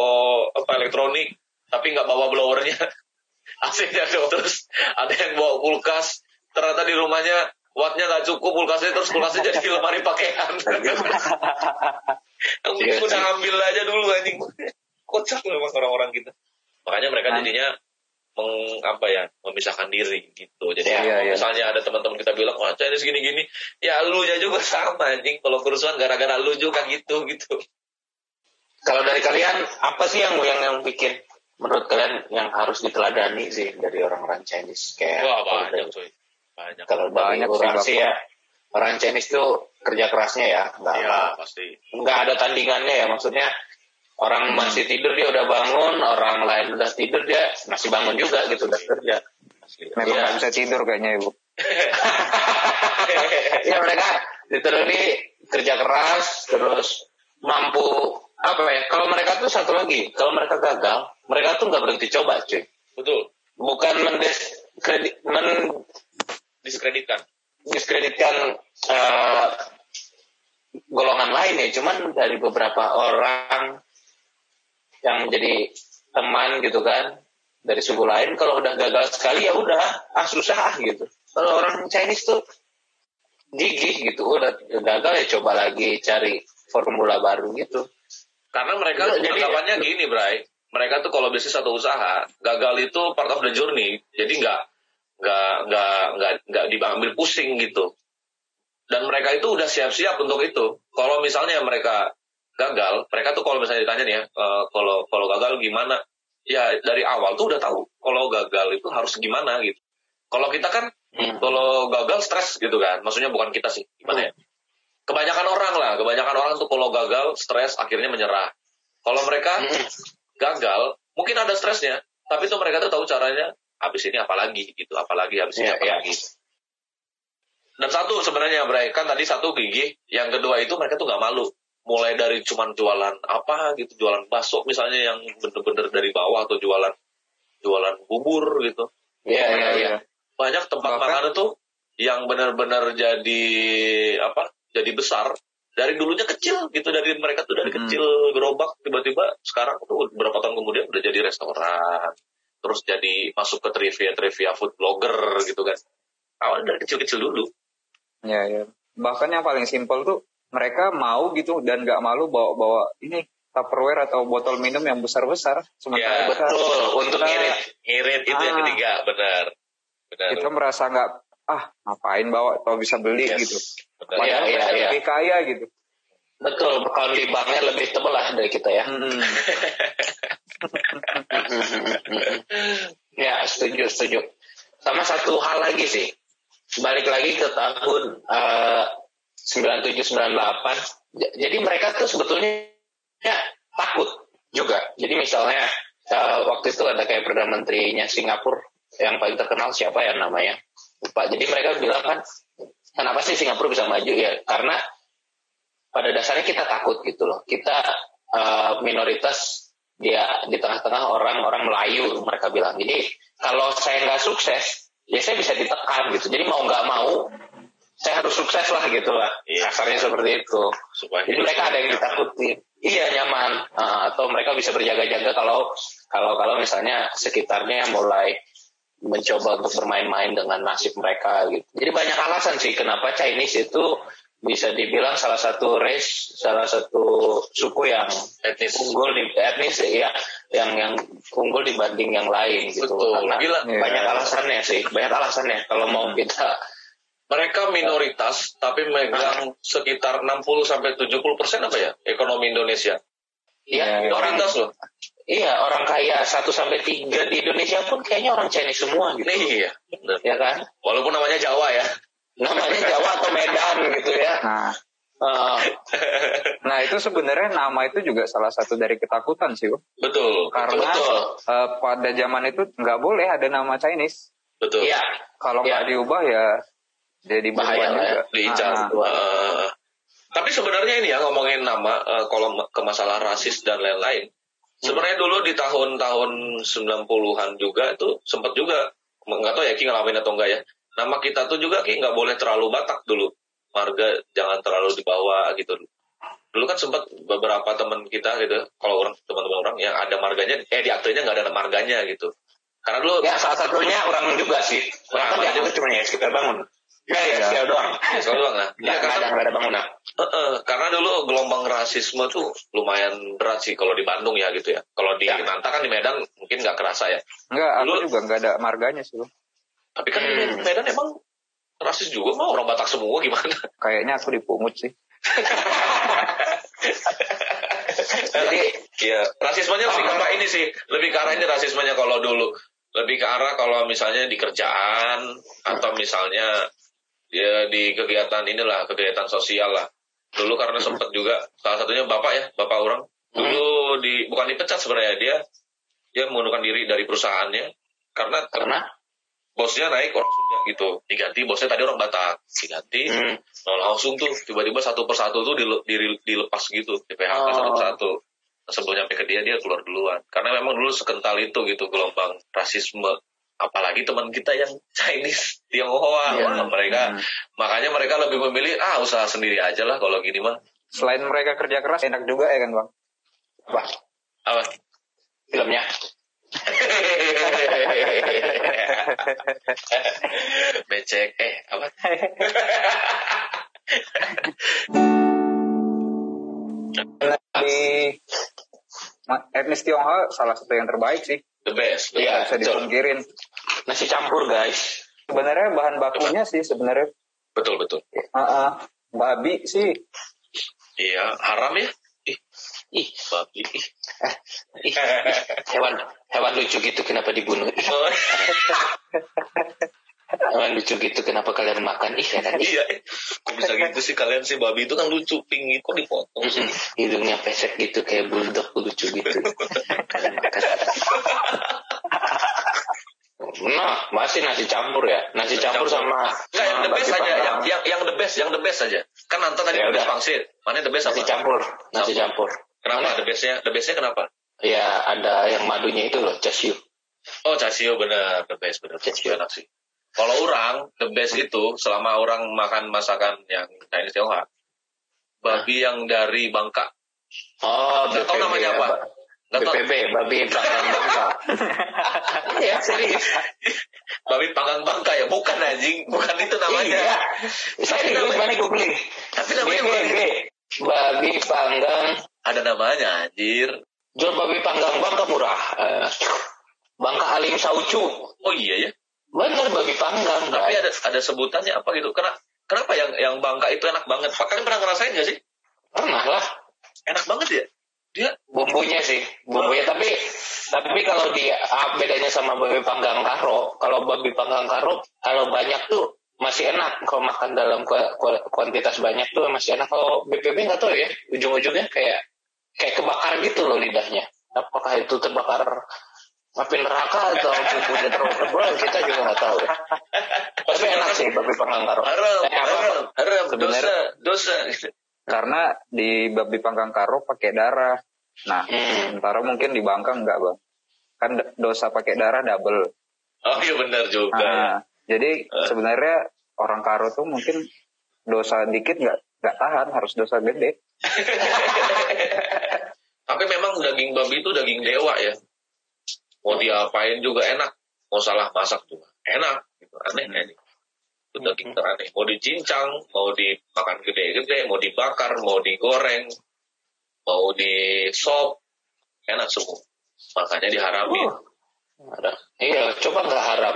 apa elektronik tapi nggak bawa blowernya AC-nya terus ada yang bawa kulkas ternyata di rumahnya wattnya nggak cukup kulkasnya terus kulkasnya jadi lemari pakaian Iya, udah sih. ambil aja dulu anjing kocak memang orang-orang kita makanya mereka Nah. jadinya meng, apa ya memisahkan diri gitu. Jadi Iya, kalau iya. misalnya ada teman-teman kita bilang wah Chinese gini-gini ya lu nya juga sama anjing. Kalau kerusuhan gara-gara lu juga gitu gitu. Kalau dari kalian apa sih yang yang yang bikin menurut kalian yang harus diteladani sih dari orang-orang Chinese? Kayak wah kalau banyak cuy. Banyak. Kalau Banyak sih, orang sih ya orang Chinese tuh kerja kerasnya ya nggak ya pasti. nggak ada tandingannya ya. Maksudnya orang masih tidur dia udah bangun orang lain udah tidur dia masih bangun juga gitu udah kerja. Asli. Memang Iya. nggak bisa tidur kayaknya ibu. ya mereka literally kerja keras terus mampu apa ya kalau mereka tuh satu lagi kalau mereka gagal mereka tuh nggak berhenti coba cuy betul bukan mendiskredit diskreditkan mendiskreditkan eh, golongan lain ya cuman dari beberapa orang yang menjadi teman gitu kan dari suku lain kalau udah gagal sekali ya udah ah susah ah gitu. Kalau orang Chinese tuh gigih gitu. Udah gagal ya coba lagi cari formula baru gitu. Karena mereka jadi- anggapannya gini Bray. Mereka tuh kalau bisnis atau usaha gagal itu part of the journey. Jadi nggak nggak nggak nggak nggak diambil pusing gitu. Dan mereka itu udah siap-siap untuk itu. Kalau misalnya mereka gagal mereka tuh kalau misalnya ditanya nih ya eh, kalau kalau gagal gimana ya dari awal tuh udah tahu kalau gagal itu harus gimana gitu kalau kita kan Hmm. kalau gagal stres gitu kan maksudnya bukan kita sih gimana ya kebanyakan orang lah kebanyakan orang tuh kalau gagal stres akhirnya menyerah kalau mereka Mm-mm. gagal mungkin ada stresnya tapi tuh mereka tuh tahu caranya habis ini apalagi gitu apalagi habis ini iya. apalagi dan satu sebenarnya Bray kan tadi satu gigi yang kedua itu mereka tuh nggak malu mulai dari cuman jualan apa gitu jualan bakso misalnya yang bener-bener dari bawah atau jualan jualan bubur gitu Iya, iya, iya. banyak tempat Bahkan- makan itu yang benar-benar jadi apa jadi besar dari dulunya kecil gitu dari mereka tuh dari Hmm. kecil gerobak tiba-tiba sekarang tuh beberapa tahun kemudian udah jadi restoran terus jadi masuk ke trivia trivia food blogger gitu kan awalnya dari kecil-kecil dulu Ya, ya. Bahkan yang paling simpel tuh mereka mau gitu dan nggak malu bawa bawa ini Tupperware atau botol minum yang besar-besar. Ya, Sementara kita, Betul, untuk kita- ngirit. ngirit itu yang Ah. ketiga benar benar kita merasa nggak ah ngapain bawa atau bisa beli Yes, gitu. Padahal iya, mereka iya. lebih kaya gitu. Betul, country banknya lebih tebal lah dari kita ya. Mm-mm. ya, setuju, setuju. Sama satu hal lagi sih. Balik lagi ke tahun eh, 97-98. J- Jadi mereka tuh sebetulnya ya, takut juga. Jadi misalnya eh, waktu itu ada kayak Perdana Menterinya Singapura yang paling terkenal siapa ya namanya? Lupa. Jadi mereka bilang kan, kenapa sih Singapura bisa maju ya? Karena pada dasarnya kita takut gitu loh. Kita eh, minoritas dia di tengah-tengah orang-orang Melayu mereka bilang. Jadi kalau saya nggak sukses, ya saya bisa ditekan gitu. Jadi mau nggak mau, saya harus sukses lah gitu lah. Iya. Kasarnya seperti itu. supaya Jadi mereka ada yang ditakutin. Iya nyaman. Ah, atau mereka bisa berjaga-jaga kalau kalau kalau misalnya sekitarnya mulai mencoba untuk bermain-main dengan nasib mereka gitu. Jadi banyak alasan sih kenapa Chinese itu bisa dibilang salah satu race, salah satu suku yang etnis unggul di etnis ya yang yang unggul dibanding yang lain gitu. Betul. Karena Gila. Banyak alasannya sih, banyak alasannya kalau mau kita mereka minoritas tapi megang sekitar 60 sampai 70 persen apa ya ekonomi Indonesia ya Iya, orang minoritas loh Iya, orang kaya 1 sampai 3 di Indonesia pun kayaknya orang Chinese semua gitu. iya bener. Ya kan? walaupun namanya Jawa ya Namanya Jawa atau Medan gitu ya. Nah, Eh, nah itu sebenarnya nama itu juga salah satu dari ketakutan sih, Bang. betul Karena betul. eh, pada zaman itu nggak boleh ada nama Chinese. betul Iya. Kalau Ya. nggak diubah ya jadi Bahaya lah ya, juga. diincar Ah, Eh, tapi sebenarnya ini ya ngomongin nama eh, kalau ke masalah rasis dan lain-lain sebenarnya dulu di tahun-tahun 90-an juga itu sempat juga nggak tahu ya Ki ngalamin atau enggak ya nama kita tuh juga Ki nggak boleh terlalu Batak dulu. Marga jangan terlalu dibawa gitu. Dulu kan sempat beberapa teman kita gitu kalau orang teman-teman orang yang ada marganya eh di aktenya nggak ada marganya gitu. Karena dulu ya salah satunya orang juga sih. Orang kan juga cuma ya sekitar bangun. Ya, ya, doang. Sekali doang lah. Nggak Ya, karena, ada nggak ada bangunan. Heeh, karena dulu gelombang rasisme tuh lumayan berat sih kalau di Bandung ya gitu ya. Kalau di Ya. Nanta kan di Medan mungkin nggak kerasa ya. Enggak, aku Dulu- juga nggak ada marganya sih. Tapi kan di Hmm. Medan emang rasis juga mau orang Batak semua gimana? Kayaknya aku dipungut sih. Jadi Iya, rasismenya lebih ke arah ini sih. Lebih ke arah ini rasismenya kalau dulu. Lebih ke arah kalau misalnya di kerjaan atau misalnya ya di kegiatan inilah, kegiatan sosial lah. Dulu karena sempat juga salah satunya bapak ya, bapak orang. Dulu di bukan dipecat sebenarnya dia dia mengundurkan diri dari perusahaannya karena karena bosnya naik orang Sunda gitu. Diganti bosnya tadi orang Batak. Diganti hmm, Nah, langsung tuh tiba-tiba satu persatu tuh dile- dile- dilepas gitu di PHK Oh. satu persatu sebelum nyampe ke dia dia keluar duluan karena memang dulu sekental itu gitu gelombang rasisme apalagi teman kita yang Chinese Tionghoa Iya. Wah, mereka Hmm. makanya mereka lebih memilih ah usaha sendiri aja lah kalau gini mah Selain mereka kerja keras, enak juga ya kan bang? apa apa filmnya? becek eh apa Di etnis Tionghoa salah satu yang terbaik sih. the best Iya, bisa dipungkirin. Nasi campur guys. Sebenarnya bahan bakunya sih sebenarnya betul betul ah, ah, babi sih. iya haram ya ih Ih, babi ih. ih, ih, hewan hewan lucu gitu kenapa dibunuh? Oh, hewan lucu gitu kenapa kalian makan? Ih, heran. Ih, iya eh. kok bisa gitu sih kalian sih babi itu kan lucu pingin kok dipotong sih hidungnya pesek gitu kayak bulldog lucu gitu. Kalian makan. Nah, masih nasi campur ya. Nasi campur sama Enggak, yang the best aja, yang, yang yang the best, yang the best aja. Kan Nanta tadi Ya the best udah. pangsit. Mana the best nasi apa? campur, nasi Campur. campur. Kenapa the bestnya? The bestnya kenapa? Ya ada yang madunya itu loh, chashu. Oh, casio bener, the best bener. Casio. Enak sih. Kalau orang, the best itu selama orang makan masakan yang Chinese Tionghoa, babi yang dari Bangka. Oh, tahu namanya apa. BPB, babi panggang bangka. Iya, serius. Babi panggang Bangka ya? Bukan anjing, bukan itu namanya. Iya. Serius, mana googling. Tapi namanya bukan BPB, babi panggang, Ada namanya anjir. jual babi panggang bangka murah. Eh, Bangka Alim Saucu. Oh iya ya. Bener babi panggang. Tapi ada ada sebutannya apa gitu? Kenapa kenapa yang yang Bangka itu enak banget? Pak kalian pernah ngerasain gak sih? Pernah lah. Enak banget ya? Dia bumbunya sih bumbunya. Tapi tapi kalau di ah, bedanya sama babi panggang karo kalau babi panggang karo kalau banyak tuh masih enak. Kalau makan dalam ku- ku- kuantitas banyak tuh masih enak. Kalau BPB nggak tahu ya ujung-ujungnya kayak kayak kebakar gitu loh lidahnya. Apakah itu terbakar api neraka atau bumbunya terlalu tebal kita juga nggak tahu ya. tapi enak sih babi panggang karo. Haram, haram, dosa, dosa. Karena di babi panggang karo pakai darah. Nah, Hmm. sementara mungkin di Bangka enggak, Bang. Kan dosa pakai darah double. Oh iya benar juga. ya. Nah, jadi sebenarnya orang karo tuh mungkin dosa dikit nggak nggak tahan, harus dosa gede. Tapi memang daging babi itu daging dewa ya. Mau diapain juga enak. Mau salah masak juga enak. Gitu. Aneh Hmm. ini. Daging teraneh. Mau dicincang, mau dimakan gede-gede, mau dibakar, mau digoreng, mau di sop, enak semua. Makanya diharamin. Oh, ada. iya coba nggak haram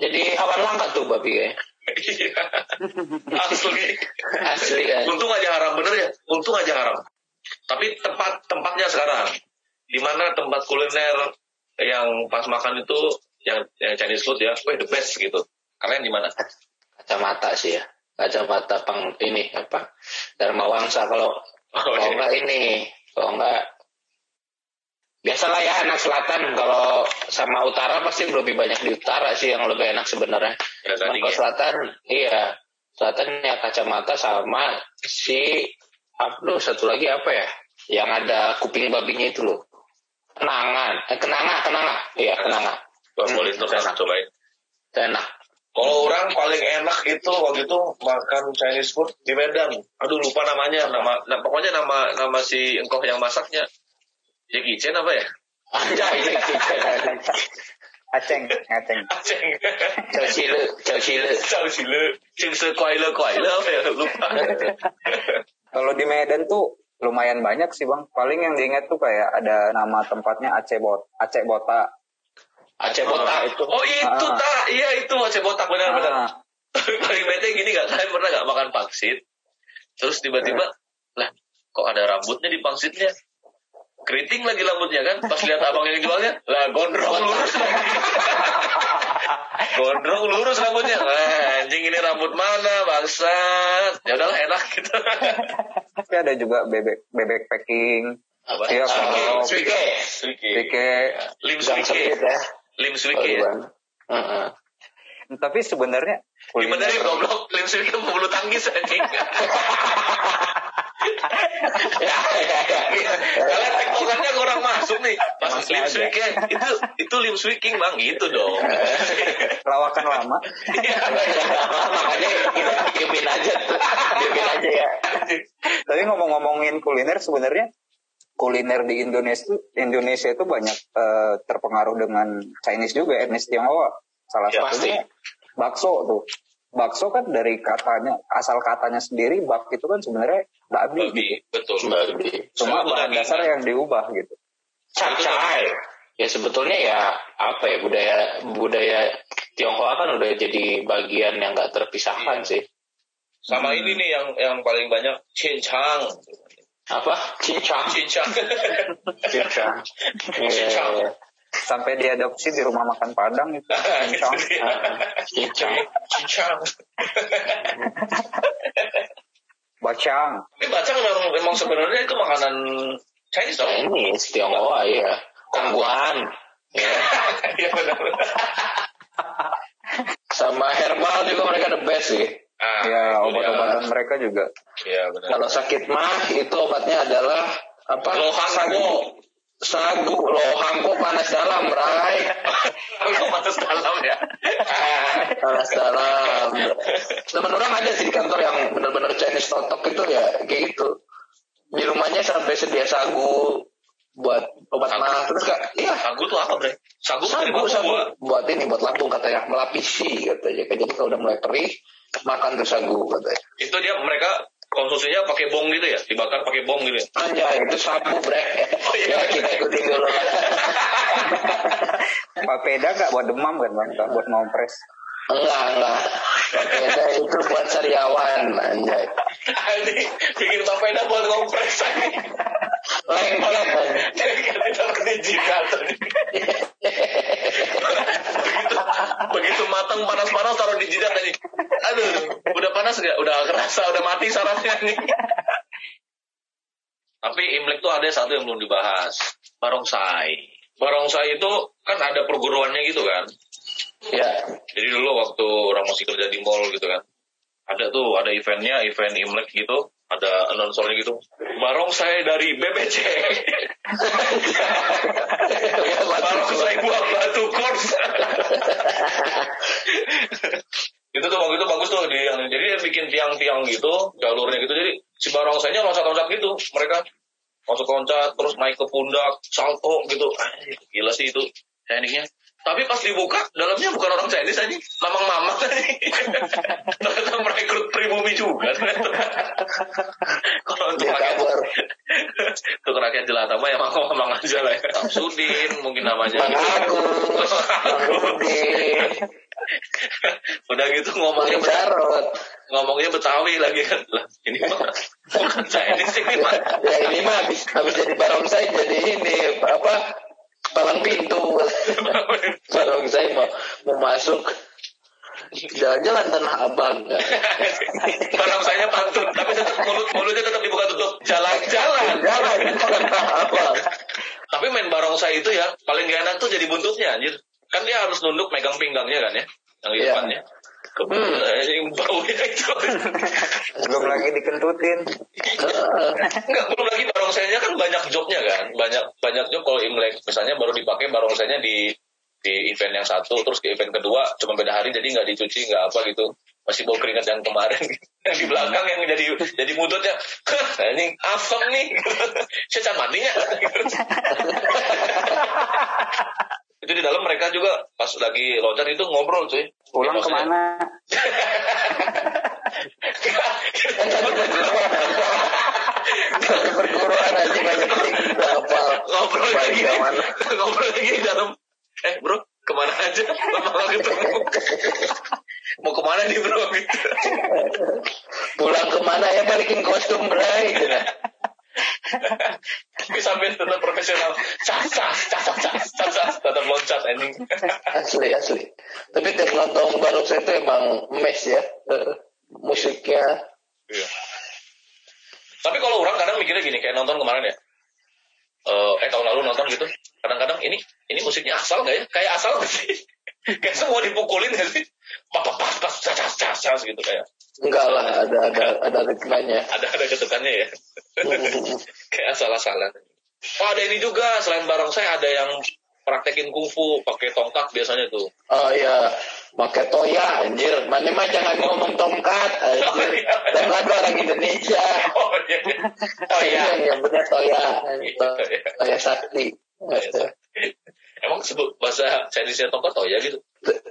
jadi hewan langka tuh babi ya. Asli. asli kan Untung aja haram bener ya. Untung aja haram. Tapi tempat tempatnya sekarang, di mana tempat kuliner yang pas makan itu yang yang Chinese food ya, weh the best gitu. Kalian di mana? Kacamata sih ya. Kacamata pang ini apa Dharma Wangsa kalau Oh, kalau iya. enggak ini kalau enggak biasalah ya anak selatan. Kalau sama utara pasti lebih banyak di utara sih yang lebih enak sebenarnya. Ya, kalau ya. selatan iya. Selatan ya kacamata sama si lu satu lagi apa ya? Yang ada kuping babinya itu loh. Kenangan. Eh, kenanga kenanga iya kenanga boleh tuh kan cobain. enak Kalau orang paling enak itu waktu itu makan Chinese food di Medan. Aduh lupa namanya, nama, nah, pokoknya nama nama si engkoh yang masaknya. Jackie Chan apa ya? anjay itu Aceng, aceng. Aceng. Chào chị Lự, chào chị Lự. Chào si le, Cing se kuai le kuai le apa ya? Lupa. Kalau di Medan tuh lumayan banyak sih bang. Paling yang diingat tuh kayak ada nama tempatnya Aceh Bot, Aceh Bota. Aceh botak. itu. Oh itu Ah. tak, iya itu Aceh botak benar-benar. Ah, paling bete gini gak kalian pernah gak makan pangsit terus tiba-tiba lah kok ada rambutnya di pangsitnya? Keriting lagi rambutnya kan? Pas lihat abang yang jualnya lah gondrong. Lurus lagi? Gondrong lurus rambutnya. Lah anjing ini rambut mana bangsat? Ya udahlah enak gitu. Tapi ada juga bebek bebek packing, apa? Iya, Swike, kalau- swike swike lim swike ya. Lim swike ya Heeh. Tapi sebenarnya gimana nih goblok lim swike pebulu tangkis anjing Ya, ya, ya. Kalian tektokannya kurang masuk nih. Pas lim sweaking itu itu lim sweaking bang gitu dong. lawakan lama. Makanya kita diemin aja. Diemin aja ya. Tapi ngomong-ngomongin kuliner sebenarnya kuliner di Indonesia Indonesia itu banyak eh, terpengaruh dengan Chinese juga etnis Tionghoa. Salah Ya, satunya bakso tuh. Bakso kan dari katanya asal katanya sendiri bak itu kan sebenarnya babi. gitu. Babi, betul. Babi. Cuma Suatu bahan dasar kan? yang diubah gitu. Capcay. Ya sebetulnya ya apa ya budaya budaya Tionghoa kan udah jadi bagian yang gak terpisahkan sih. Sama ini nih yang yang paling banyak cincang. Apa? Cincang. Cincang. Cincang. Cincang. Sampai diadopsi di rumah makan Padang itu. Cincang. Cincang. Cincang. Bacang. Ini bacang memang memang sebenarnya itu makanan Chinese dong. Chinese Tionghoa ya. Kangguan. Ya. Benar. Sama herbal juga mereka the best sih. Ah, ya obat-obatan mereka juga. Iya benar. Kalau sakit mah itu obatnya adalah apa? Lohangko. Sagu, lohangko panas dalam, Rai. Panas dalam ya. panas dalam. Teman orang ada sih di kantor yang benar-benar Chinese totok itu ya kayak gitu. Di rumahnya sampai sedia sagu buat obat Sagu. mah. Terus kak, iya Sagu tuh apa, Bre? Sagu sagu, sagu buat ini buat lambung katanya melapisi katanya. Jadi kalau udah mulai perih makan tuh sagu katanya. Itu dia mereka konsumsinya pakai bong gitu ya, dibakar pakai bong gitu. ya? Anjay, itu sabu bre. Oh, iya. Ya kita ikutin dulu. papeda nggak buat demam kan bang buat ngompres enggak, enggak. Beda itu buat sariawan, anjay. Ini bikin papeda buat ngompres Lengket. Jadi kita begitu, begitu matang panas-panas taruh di jidat tadi. Aduh, udah panas nggak? Udah kerasa, udah mati sarafnya nih. Tapi Imlek tuh ada satu yang belum dibahas. Barongsai. Barongsai itu kan ada perguruannya gitu kan. Ya, Jadi dulu waktu orang masih kerja di mall gitu kan. Ada tuh, ada eventnya, event Imlek gitu. Ada announcernya gitu. Barongsai dari BBC. Barongsai buah batu kors. itu tuh waktu itu bagus tuh di yang jadi dia bikin tiang-tiang gitu jalurnya gitu jadi si barongsainya loncat-loncat gitu mereka loncat-loncat terus naik ke pundak salto gitu ah, gila sih itu tekniknya tapi pas dibuka dalamnya bukan orang Chinese aja mamang-mamang ternyata merekrut pribumi juga. Kalau untuk dia rakyat untuk rakyat jelata mah ya mamang-mamang aja lah ya. Samsudin mungkin namanya. Rudi, udah gitu ngomongnya Jarot. ngomongnya Betawi lagi. Kan lah ini mah bukan Chinese ini mah Ya ini mah habis, habis jadi barongsai jadi ini apa palang pintu. barongsai mau mau masuk jalan-jalan tanah abang. Barang saya pantun, tapi tetap mulut mulutnya tetap dibuka tutup. Jalan-jalan. Jalan tanah abang. Tapi main barongsai itu ya paling gak enak tuh jadi buntutnya anjir. Kan dia harus nunduk megang pinggangnya kan ya, yang di Iya. depannya. Baunya itu. belum lagi dikentutin Enggak, belum lagi barongsainya kan banyak jobnya kan. Banyak banyak job kalau Imlek. Misalnya baru dipakai barongsainya di di event yang satu, terus ke event kedua cuma beda hari jadi nggak dicuci nggak apa gitu masih bau keringat yang kemarin yang di belakang yang jadi jadi mututnya "Hah, ini asam nih saya can mandinya itu di dalam mereka juga pas lagi loncat itu ngobrol cuy. Pulang Ya, ke mana? Satu perguruan aja banyak tinggi apa. ngobrol lagi. Ngobrol lagi di dalam. Eh bro ke mana aja? Lama ketemu mau ke mana nih bro? Gitu Pulang ke mana ya balikin kostum bray. Gitu. Tapi sambil tetap profesional cas cas cas cas cas cas tetap loncat anjing Asli asli. Tapi tiap nonton barongsai itu emang mes ya. Eh, musiknya Iya. Tapi kalau orang kadang mikirnya gini, kayak nonton kemarin ya. Eh, eh tahun lalu nonton gitu. Kadang-kadang ini ini musiknya asal nggak ya? Kayak asal nggak sih? kayak semua dipukulin nggak sih? Pas pas pas cas cas cas gitu kayak. Enggak lah ada ada ada ritmenya. Ada ada ketukannya ya. kayak asal-asalan. Oh ada ini juga selain barongsai ada yang praktekin kungfu pakai tongkat biasanya tuh. Oh iya, pakai toya anjir. Mana mah jangan ngomong tongkat anjir. Dan ada orang Indonesia. Oh iya. iya. Oh iya. Yang nyebutnya toya. Iya. Toya sakti. Emang sebut bahasa Chinese-nya tongkat oh ya gitu.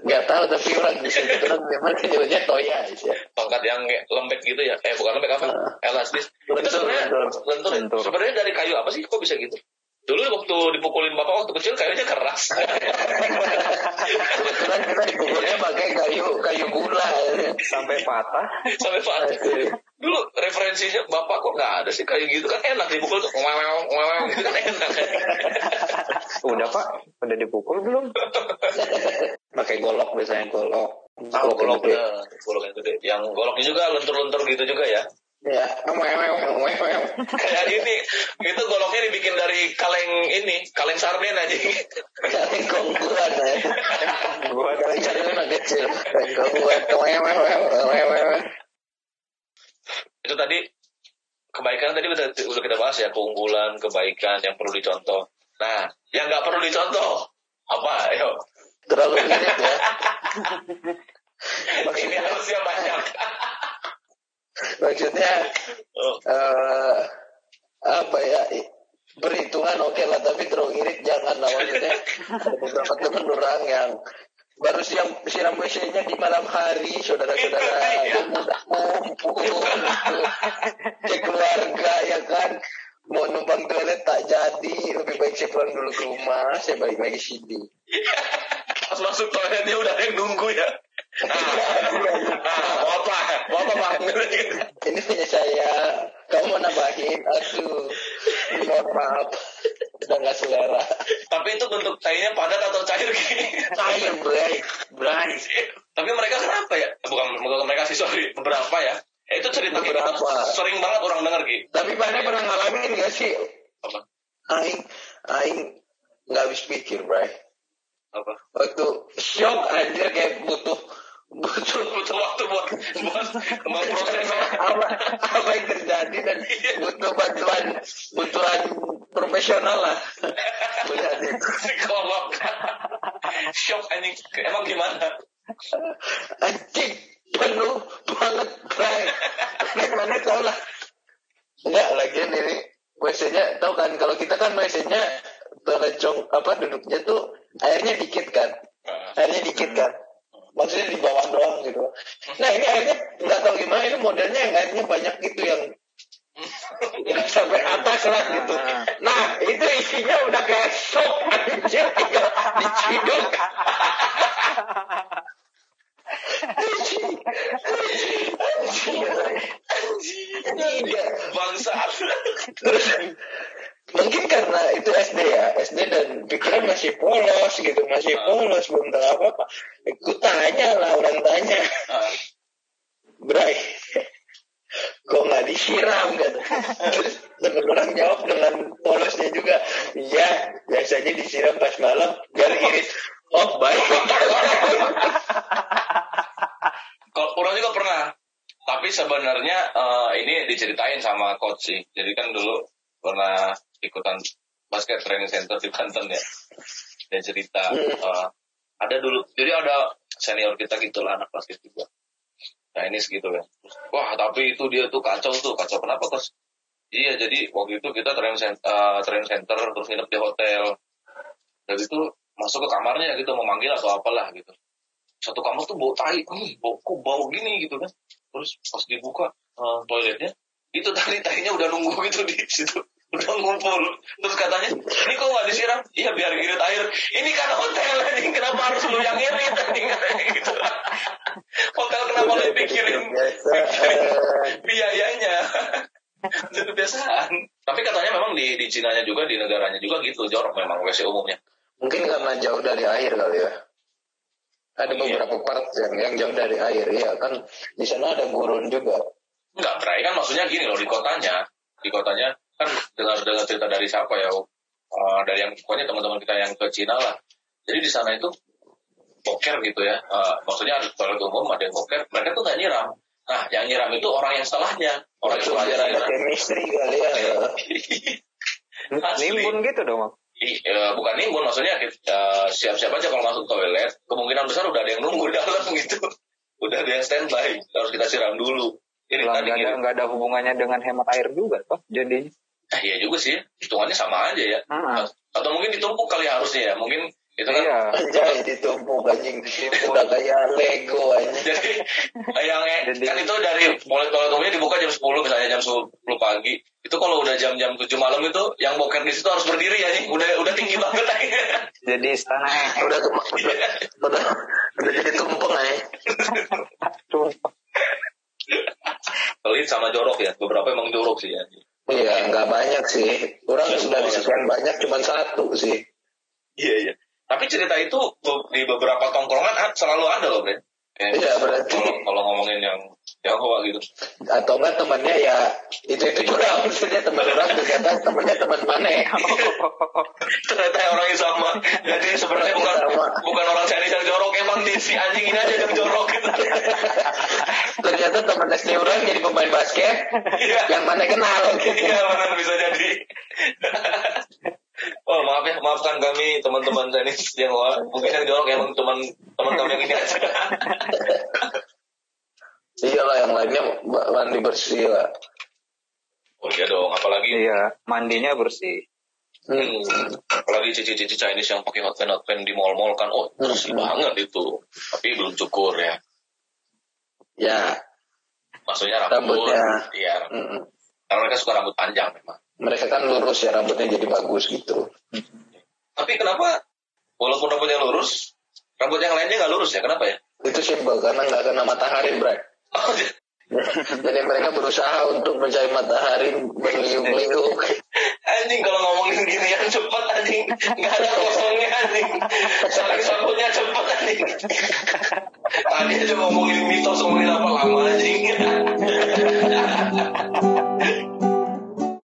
Gak tahu tapi orang orang memang nyebutnya toya aja. tongkat yang lembek gitu ya eh bukan lembek apa elastis itu Lentur, sebenarnya lentur. lentur ya? Lentur. sebenarnya dari kayu apa sih kok bisa gitu dulu waktu dipukulin bapak waktu kecil kayunya keras. Kebetulan kita dipukulnya pakai kayu kayu gula. sampai patah. Sampai patah. Dulu referensinya bapak kok nggak ada sih kayu gitu? Kan enak dipukul tuh. Ngawang ngawang gitu kan enak. Udah pak. Udah dipukul belum? Pakai golok biasanya golok. tahu golok ya golok yang gede. Yang goloknya juga lentur-lentur gitu juga ya Ya, Kayak gini, itu goloknya dibikin dari kaleng ini, kaleng sarden aja. kaleng kongguan ya. Kaleng sarden kecil. Kaleng kongguan. itu tadi kebaikan tadi udah udah kita bahas ya keunggulan, kebaikan yang perlu dicontoh. Nah, yang nggak perlu dicontoh apa? Ayo, Terlalu irit ya. ini harusnya banyak. Maksudnya eh apa ya perhitungan oke lah tapi terlalu irit jangan lah maksudnya. Beberapa teman orang yang baru siram siram WC-nya di malam hari saudara-saudara. Kumpul keluarga ya kan? Mau numpang toilet tak jadi lebih baik saya pulang dulu ke rumah saya balik lagi sini. Pas masuk toiletnya udah ada yang nunggu ya. Nah, nah, mau apa? Mau apa bang? ini punya saya kamu mau nambahin aduh mohon maaf udah nggak selera Tapi itu bentuk tainya padat atau cair gini? cair bray bray Tapi mereka kenapa ya? Bukan bukan mereka sih sorry, beberapa ya. Eh, itu cerita kita Beberapa. sering banget orang denger gitu. tapi mana pernah ngalamin gak sih Apa? aing aing nggak habis pikir bray Apa? waktu shock anjir kayak butuh butuh Butuh waktu buat buat memproses. apa apa yang terjadi dan butuh bantuan bantuan profesional lah. Melihat itu. Psikolog. Shock anjing. Emang gimana? anjing penuh banget bray. Mana tau lah. Enggak lagi ini WC-nya tau kan kalau kita kan WC-nya telecong apa duduknya tuh airnya dikit kan. Airnya dikit kan maksudnya di bawah doang gitu nah ini airnya nggak tahu gimana ini modelnya yang airnya banyak gitu yang sampai atas lah gitu nah itu isinya udah kayak sok anjir tinggal diciduk. Terus mungkin karena itu SD ya, SD dan pikiran masih polos gitu, masih polos belum tahu apa apa. Aku tanya lah orang tanya, Ah, Bray, kok nggak disiram gitu. Terus temen orang jawab dengan polosnya juga, iya biasanya disiram pas malam biar irit. Oh baik. Kalau orang juga pernah. Tapi sebenarnya eh, ini diceritain sama coach sih. Jadi kan dulu pernah ikutan basket training center di Banten ya. Dan cerita eh, ada dulu. Jadi ada senior kita gitu lah anak basket juga. Nah ini segitu ya. Terus, Wah tapi itu dia tuh kacau tuh. Kacau kenapa coach? Iya jadi waktu itu kita training center, training center terus nginep di hotel. Dan itu masuk ke kamarnya gitu mau manggil atau apalah gitu satu kamar tuh bau tai, hmm, bau kok bau gini gitu kan. Terus pas dibuka eh, toiletnya, itu tadi tainya udah nunggu gitu di situ, udah ngumpul. Terus katanya, ini kok nggak disiram? Iya biar irit air. Ini kan hotel, anjing. kenapa harus lu yang irit? Katanya gitu. Hotel kenapa lu pikirin Biasa. biayanya? Itu kebiasaan. Tapi katanya memang di di Cina juga di negaranya juga gitu jorok memang WC umumnya. Mungkin karena jauh dari air kali ya. Ada Iya. beberapa part yang, yang jauh dari air, ya kan. Di sana ada gurun juga. Bray kan maksudnya gini loh di kotanya, di kotanya kan dengar dengar cerita dari siapa ya, eh, dari yang pokoknya teman-teman kita yang ke Cina lah. Jadi di sana itu boker gitu ya, Eh, maksudnya ada toilet umum ada yang boker, mereka tuh nggak nyiram. Nah, yang nyiram itu orang yang setelahnya, orang yang setelahnya ada nyiram. chemistry kali ya. Nimbun gitu dong. Ih, eh, bukan nimbun, maksudnya eh, siap-siap aja kalau masuk toilet, kemungkinan besar udah ada yang nunggu di dalam gitu. Udah ada yang standby, harus kita siram dulu. Ini Nggak tadi ada, gitu. nggak ada hubungannya dengan hemat air juga toh. Jadi Eh, iya juga sih, hitungannya sama aja ya. Ah. Atau mungkin ditumpuk kali harusnya ya, mungkin itu kan. iya. Anjay ditumpuk anjing. Udah kayak Lego anjing. Jadi eh, yang Jadi- kan itu dari mulai toilet umumnya dibuka jam 10 misalnya jam 10 pagi. Itu kalau udah jam-jam 7 malam itu yang boker di situ harus berdiri ya nih. Udah udah tinggi banget aja. Jadi istana. Udah udah, udah, udah jadi tumpeng aja. Pelit sama jorok ya. Beberapa emang jorok sih ya. Iya, nggak banyak sih. Orang dari sekian banyak cuma satu sih. Iya iya. Tapi cerita itu di beberapa tongkrongan selalu ada loh, Bre. Ya, Iya, berarti- Kalau kalau ngomongin yang Jawa gitu. atau enggak temannya ya itu itu juga maksudnya teman orang ternyata temannya teman mana Ternyata orangnya sama. Jadi sebenarnya bukan Sama. bukan orang Chinese yang jorok, emang di si anjing ini aja yang jorok gitu. ternyata teman SD orang jadi pemain basket Iya. yang mana kenal Iya benar bisa jadi. Oh maaf ya, maafkan kami teman-teman Chinese yang luar. Mungkin yang jorok emang teman teman kami yang ini aja. Iyalah yang lainnya mandi bersih lah Oh iya dong, apalagi Iya, mandinya bersih. Hmm, apalagi cici-cici Chinese yang pakai hotpan hotpan di mall-mall kan, oh bersih Hmm. banget itu. Tapi belum cukur ya. ya Maksudnya rambut. Rambutnya. Iya. mm. Karena mereka suka rambut panjang memang. mereka kan lurus ya rambutnya jadi bagus gitu Tapi kenapa walaupun rambutnya lurus, rambut yang lainnya nggak lurus ya? Kenapa ya? itu simpel karena nggak kena matahari Bray Oh, jadi mereka berusaha untuk mencari matahari berliuk-liuk. Anjing kalau ngomongin gini yang cepet anjing. Nggak ada kosongnya anjing. Saling sambutnya cepet anjing. Tadi aja ngomongin mitos ngomongin apa lama anjing